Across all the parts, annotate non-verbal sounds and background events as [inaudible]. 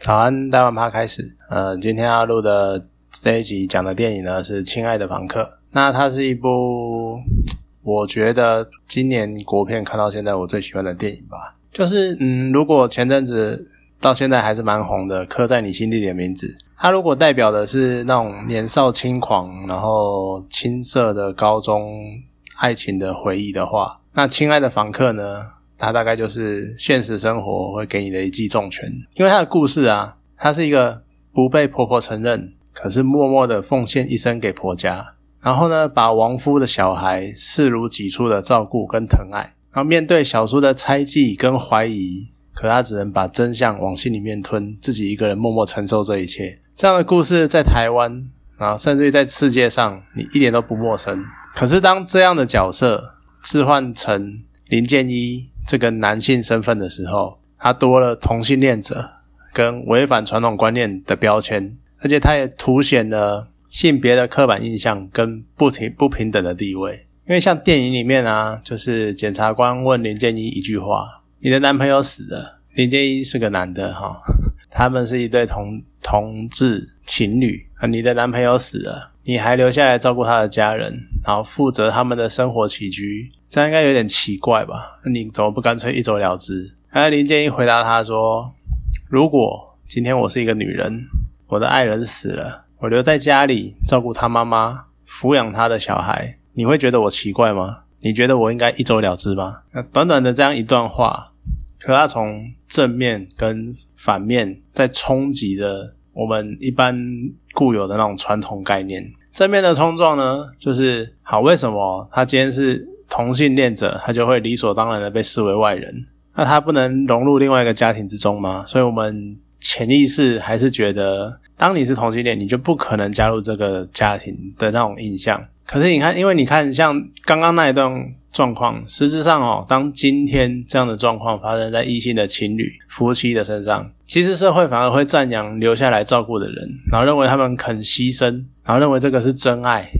早安，大碗趴开始。呃，今天要录的这一集讲的电影呢是《亲爱的房客》。那它是一部我觉得今年国片看到现在我最喜欢的电影吧。就是嗯，如果前阵子到现在还是蛮红的，《刻在你心底的名字》，它如果代表的是那种年少轻狂，然后青涩的高中爱情的回忆的话，那《亲爱的房客》呢？它大概就是现实生活会给你的一记重拳，因为它的故事啊，他是一个不被婆婆承认，可是默默的奉献一生给婆家，然后呢，把亡夫的小孩视如己出的照顾跟疼爱，然后面对小叔的猜忌跟怀疑，可他只能把真相往心里面吞，自己一个人默默承受这一切。这样的故事在台湾啊，甚至于在世界上，你一点都不陌生。可是当这样的角色置换成林建一。这个男性身份的时候，他多了同性恋者跟违反传统观念的标签，而且他也凸显了性别的刻板印象跟不平不平等的地位。因为像电影里面啊，就是检察官问林建一一句话：“你的男朋友死了。”林建一是个男的哈，他们是一对同同志情侣啊，你的男朋友死了，你还留下来照顾他的家人，然后负责他们的生活起居。这样应该有点奇怪吧？你怎么不干脆一走了之？而林建一回答他说：“如果今天我是一个女人，我的爱人死了，我留在家里照顾他妈妈，抚养他的小孩，你会觉得我奇怪吗？你觉得我应该一走了之吗？”那短短的这样一段话，可他从正面跟反面在冲击着我们一般固有的那种传统概念。正面的冲撞呢，就是好，为什么他今天是？同性恋者，他就会理所当然的被视为外人，那他不能融入另外一个家庭之中吗？所以，我们潜意识还是觉得，当你是同性恋，你就不可能加入这个家庭的那种印象。可是，你看，因为你看，像刚刚那一段状况，实质上哦，当今天这样的状况发生在异性的情侣、夫妻的身上，其实社会反而会赞扬留下来照顾的人，然后认为他们肯牺牲，然后认为这个是真爱，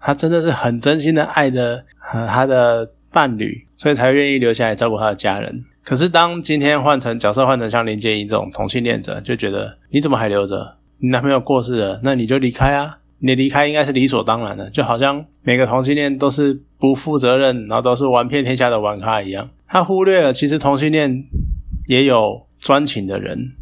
他真的是很真心的爱着。和他的伴侣，所以才愿意留下来照顾他的家人。可是当今天换成角色换成像林建一这种同性恋者，就觉得你怎么还留着？你男朋友过世了，那你就离开啊！你离开应该是理所当然的，就好像每个同性恋都是不负责任，然后都是玩遍天下的玩咖一样。他忽略了，其实同性恋也有专情的人，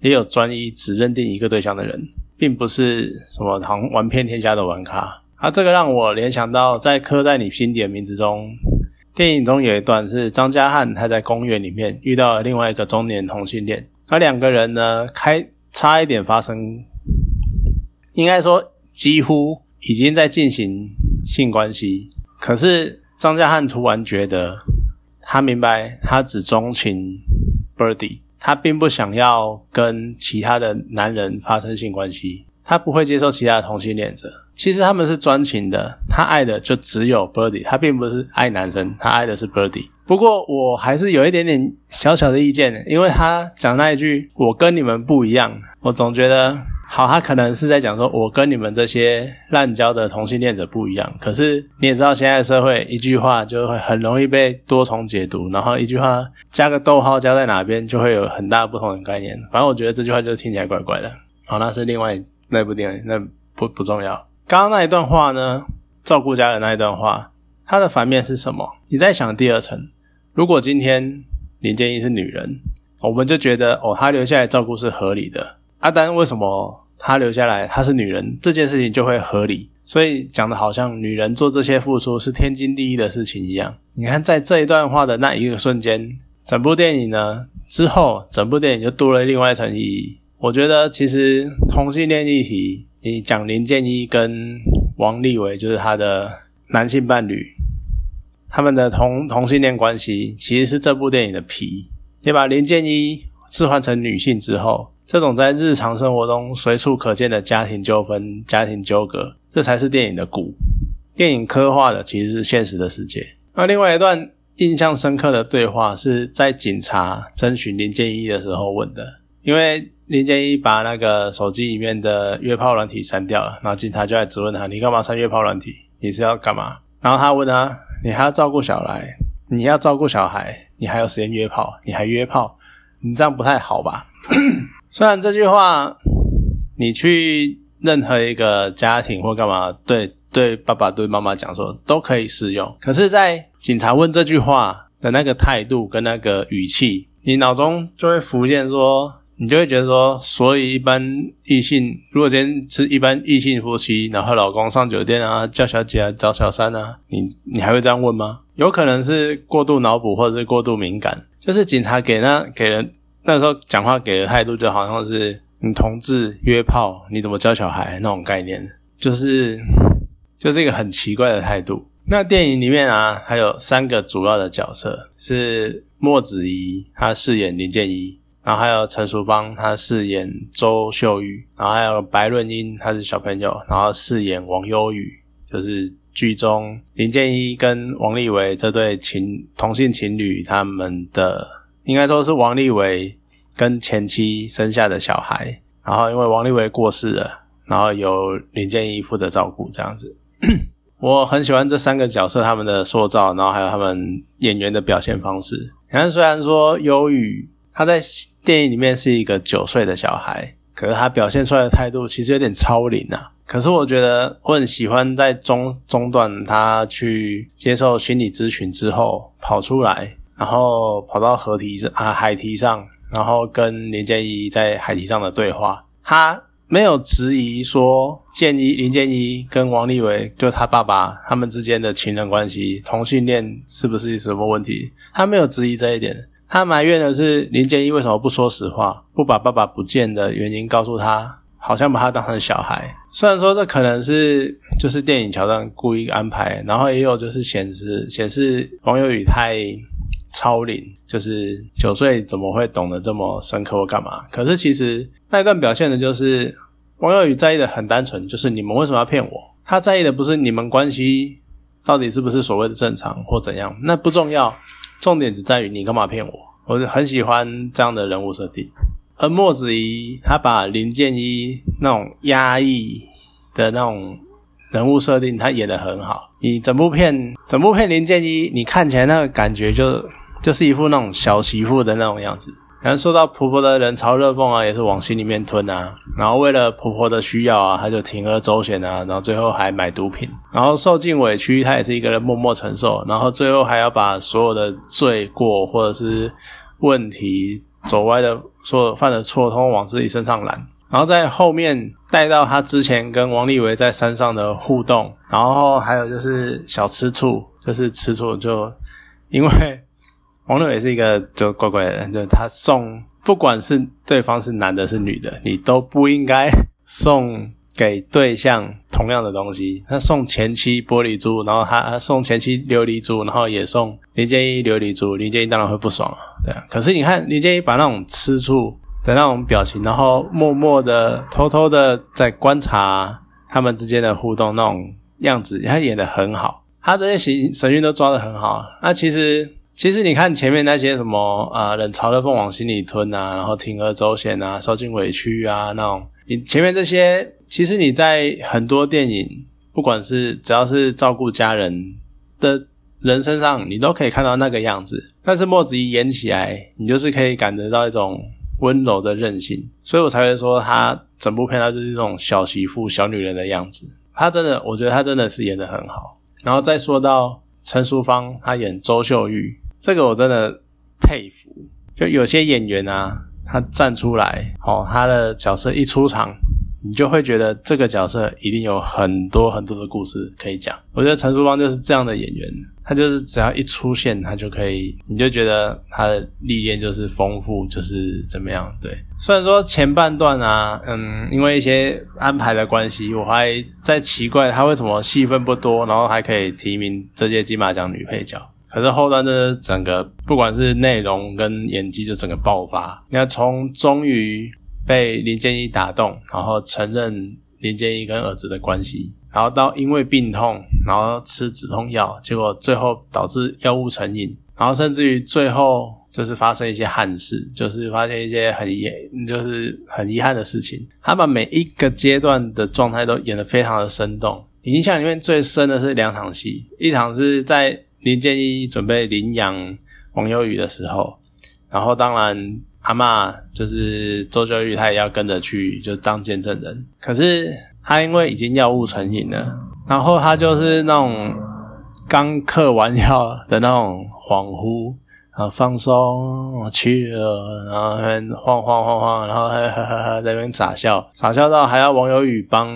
也有专一只认定一个对象的人，并不是什么玩玩遍天下的玩咖。啊，这个让我联想到在刻在你心底的名字中，电影中有一段是张家汉他在公园里面遇到了另外一个中年同性恋，而两个人呢开差一点发生，应该说几乎已经在进行性关系，可是张家汉突然觉得他明白他只钟情 Birdy，他并不想要跟其他的男人发生性关系，他不会接受其他的同性恋者。其实他们是专情的，他爱的就只有 Birdy，他并不是爱男生，他爱的是 Birdy。不过我还是有一点点小小的意见，因为他讲那一句“我跟你们不一样”，我总觉得好，他可能是在讲说我跟你们这些滥交的同性恋者不一样。可是你也知道，现在社会一句话就会很容易被多重解读，然后一句话加个逗号加在哪边，就会有很大不同的概念。反正我觉得这句话就听起来怪怪的。好，那是另外那部电影，那不不重要。刚刚那一段话呢？照顾家人那一段话，它的反面是什么？你在想第二层。如果今天林建一是女人，我们就觉得哦，她留下来照顾是合理的。阿丹为什么她留下来？她是女人，这件事情就会合理。所以讲的好像女人做这些付出是天经地义的事情一样。你看，在这一段话的那一个瞬间，整部电影呢之后，整部电影就多了另外一层意义。我觉得其实同性恋议题。你讲林建一跟王立伟就是他的男性伴侣，他们的同同性恋关系其实是这部电影的皮。你把林建一置换成女性之后，这种在日常生活中随处可见的家庭纠纷、家庭纠葛，这才是电影的骨。电影刻画的其实是现实的世界。那另外一段印象深刻的对话是在警察征询林建一的时候问的，因为。林建一把那个手机里面的约炮软体删掉了，然后警察就来质问他：“你干嘛删约炮软体？你是要干嘛？”然后他问他：“你还要照顾小孩？你要照顾小孩，你还有时间约炮？你还约炮？你这样不太好吧？”虽然这句话你去任何一个家庭或干嘛，对对爸爸对妈妈讲说都可以适用，可是，在警察问这句话的那个态度跟那个语气，你脑中就会浮现说。你就会觉得说，所以一般异性，如果今天是一般异性夫妻，然后老公上酒店啊，叫小姐啊，找小三啊，你你还会这样问吗？有可能是过度脑补，或者是过度敏感。就是警察给那给人那时候讲话给的态度，就好像是你同志约炮，你怎么教小孩那种概念，就是就是一个很奇怪的态度。那电影里面啊，还有三个主要的角色是莫子仪，他饰演林建一。然后还有陈淑芳，她饰演周秀玉；然后还有白润英，她是小朋友，然后饰演王优宇，就是剧中林建一跟王立维这对情同性情侣他们的，应该说是王立维跟前妻生下的小孩。然后因为王立维过世了，然后由林建一负责照顾，这样子。[clears throat] 我很喜欢这三个角色他们的塑造，然后还有他们演员的表现方式。你看，虽然说优宇他在电影里面是一个九岁的小孩，可是他表现出来的态度其实有点超龄啊。可是我觉得我很喜欢在中中段他去接受心理咨询之后跑出来，然后跑到河堤上啊海堤上，然后跟林建一在海堤上的对话，他没有质疑说建一林建一跟王立伟就他爸爸他们之间的情人关系同性恋是不是什么问题，他没有质疑这一点。他埋怨的是林建一为什么不说实话，不把爸爸不见的原因告诉他，好像把他当成小孩。虽然说这可能是就是电影桥段故意安排，然后也有就是显示显示王友宇太 [laughs] 超龄，就是九岁怎么会懂得这么深刻或干嘛？可是其实那一段表现的就是王耀宇在意的很单纯，就是你们为什么要骗我？他在意的不是你们关系到底是不是所谓的正常或怎样，那不重要。重点只在于你干嘛骗我？我就很喜欢这样的人物设定。而莫子怡他把林建一那种压抑的那种人物设定，他演的很好。你整部片，整部片林建一，你看起来那个感觉就就是一副那种小媳妇的那种样子。然后受到婆婆的冷嘲热讽啊，也是往心里面吞啊。然后为了婆婆的需要啊，他就铤而走险啊。然后最后还买毒品，然后受尽委屈，他也是一个人默默承受。然后最后还要把所有的罪过或者是问题走歪的所有犯的错，通往自己身上揽。然后在后面带到他之前跟王立维在山上的互动，然后还有就是小吃醋，就是吃醋就因为。王六也是一个就怪怪的人，就他送，不管是对方是男的是女的，你都不应该送给对象同样的东西。他送前妻玻璃珠，然后他送前妻琉璃珠，然后也送林建一琉璃珠，林建一当然会不爽啊，对啊。可是你看林建一把那种吃醋的那种表情，然后默默的、偷偷的在观察他们之间的互动那种样子，他演的很好，他这些神神韵都抓的很好。那其实。其实你看前面那些什么啊，冷嘲热讽往心里吞啊，然后铤而走险啊，受尽委屈啊，那种你前面这些，其实你在很多电影，不管是只要是照顾家人的人身上，你都可以看到那个样子。但是墨子一演起来，你就是可以感得到一种温柔的任性，所以我才会说她整部片她就是这种小媳妇、小女人的样子。她真的，我觉得她真的是演的很好。然后再说到陈淑芳，她演周秀玉。这个我真的佩服，就有些演员啊，他站出来，哦，他的角色一出场，你就会觉得这个角色一定有很多很多的故事可以讲。我觉得陈淑芳就是这样的演员，他就是只要一出现，他就可以，你就觉得他的历练就是丰富，就是怎么样。对，虽然说前半段啊，嗯，因为一些安排的关系，我还在奇怪他为什么戏份不多，然后还可以提名这届金马奖女配角。可是后段的整个，不管是内容跟演技，就整个爆发。你看，从终于被林建一打动，然后承认林建一跟儿子的关系，然后到因为病痛，然后吃止痛药，结果最后导致药物成瘾，然后甚至于最后就是发生一些憾事，就是发现一些很遗，就是很遗憾的事情。他把每一个阶段的状态都演得非常的生动。印象里面最深的是两场戏，一场是在。林建一准备领养王优宇的时候，然后当然阿嬷就是周秀玉，她也要跟着去，就当见证人。可是她因为已经药物成瘾了，然后她就是那种刚嗑完药的那种恍惚。啊，放松去了，然后晃晃晃晃，然后哈哈哈在那边傻笑，傻笑到还要王有宇帮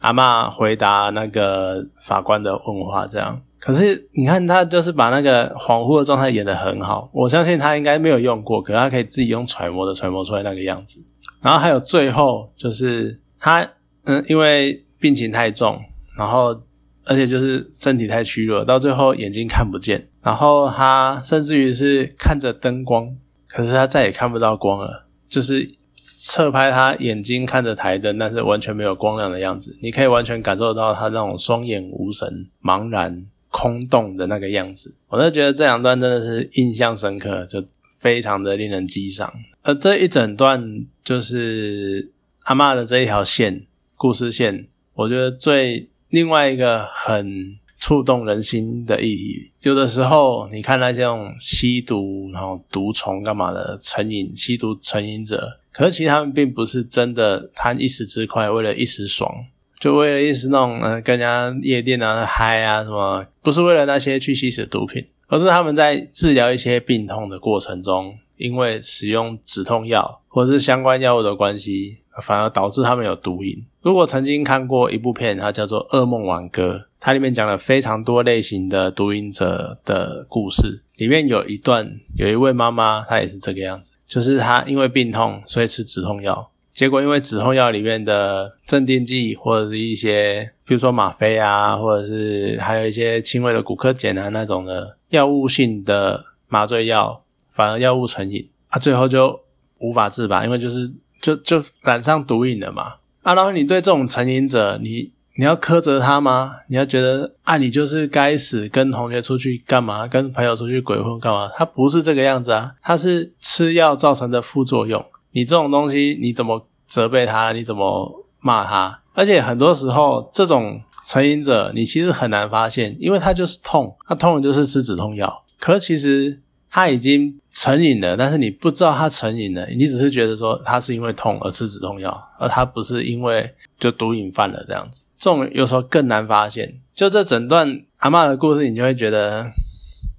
阿妈回答那个法官的问话，这样。可是你看他就是把那个恍惚的状态演得很好，我相信他应该没有用过，可是他可以自己用揣摩的揣摩出来那个样子。然后还有最后就是他，嗯，因为病情太重，然后。而且就是身体太虚弱，到最后眼睛看不见，然后他甚至于是看着灯光，可是他再也看不到光了。就是侧拍他眼睛看着台灯，但是完全没有光亮的样子，你可以完全感受到他那种双眼无神、茫然、空洞的那个样子。我就觉得这两段真的是印象深刻，就非常的令人激赏。而这一整段就是阿妈的这一条线故事线，我觉得最。另外一个很触动人心的议题，有的时候你看那些种吸毒然后毒虫干嘛的成瘾吸毒成瘾者，可是其实他们并不是真的贪一时之快，为了一时爽，就为了一时那种嗯跟人家夜店啊嗨啊什么，不是为了那些去吸食毒品，而是他们在治疗一些病痛的过程中，因为使用止痛药或者是相关药物的关系。反而导致他们有毒瘾。如果曾经看过一部片，它叫做《噩梦挽歌》，它里面讲了非常多类型的毒瘾者的故事。里面有一段，有一位妈妈，她也是这个样子，就是她因为病痛，所以吃止痛药，结果因为止痛药里面的镇定剂或者是一些，比如说吗啡啊，或者是还有一些轻微的骨科碱啊那种的药物性的麻醉药，反而药物成瘾，啊，最后就无法自拔，因为就是。就就染上毒瘾了嘛啊！然后你对这种成瘾者，你你要苛责他吗？你要觉得啊，你就是该死，跟同学出去干嘛？跟朋友出去鬼混干嘛？他不是这个样子啊，他是吃药造成的副作用。你这种东西，你怎么责备他？你怎么骂他？而且很多时候，这种成瘾者，你其实很难发现，因为他就是痛，他痛了就是吃止痛药。可其实他已经。成瘾了，但是你不知道他成瘾了，你只是觉得说他是因为痛而吃止痛药，而他不是因为就毒瘾犯了这样子。这种有时候更难发现。就这整段阿妈的故事，你就会觉得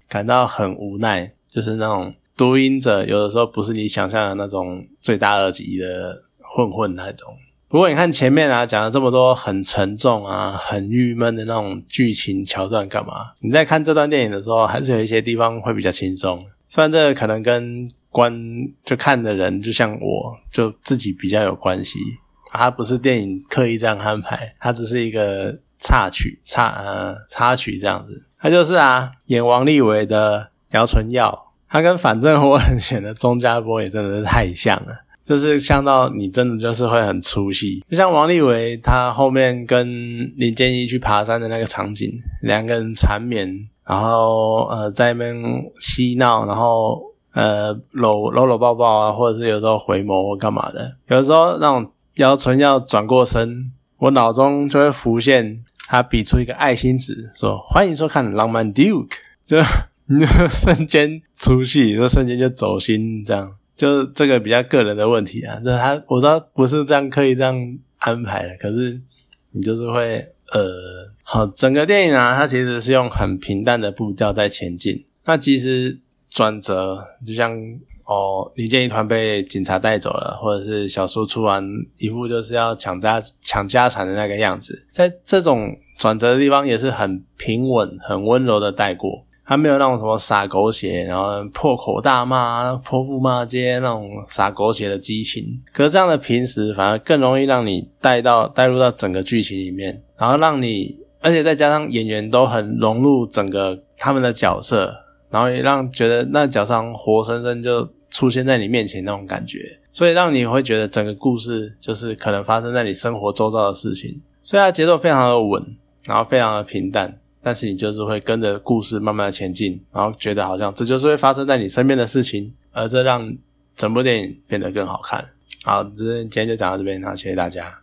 感到很无奈，就是那种毒瘾者有的时候不是你想象的那种罪大恶极的混混那种。不过你看前面啊，讲了这么多很沉重啊、很郁闷的那种剧情桥段，干嘛？你在看这段电影的时候，还是有一些地方会比较轻松。虽然这个可能跟观就看的人，就像我就自己比较有关系，它不是电影刻意这样安排，它只是一个插曲插呃插曲这样子。他就是啊，演王力维的姚纯耀，他跟反正我很闲的钟家波也真的是太像了，就是像到你真的就是会很出戏。就像王力维他后面跟林建一去爬山的那个场景，两个人缠绵。然后呃，在那边嬉闹，然后呃搂搂搂抱抱啊，或者是有时候回眸或干嘛的。有的时候那种姚纯要转过身，我脑中就会浮现他比出一个爱心纸，说欢迎收看《浪漫 Duke》，就 [laughs] [laughs] 瞬间出戏，那瞬间就走心，这样就是这个比较个人的问题啊。这他我知道不是这样刻意这样安排的，可是你就是会呃。好，整个电影啊，它其实是用很平淡的步调在前进。那其实转折，就像哦，李建一团被警察带走了，或者是小叔出完一副就是要抢家抢家产的那个样子，在这种转折的地方也是很平稳、很温柔的带过。他没有那种什么撒狗血，然后破口大骂、泼妇骂街那种撒狗血的激情。可是这样的平时反而更容易让你带到带入到整个剧情里面，然后让你。而且再加上演员都很融入整个他们的角色，然后也让觉得那角色活生生就出现在你面前那种感觉，所以让你会觉得整个故事就是可能发生在你生活周遭的事情。所以它节奏非常的稳，然后非常的平淡，但是你就是会跟着故事慢慢的前进，然后觉得好像这就是会发生在你身边的事情，而这让整部电影变得更好看。好，这今天就讲到这边，然后，谢谢大家。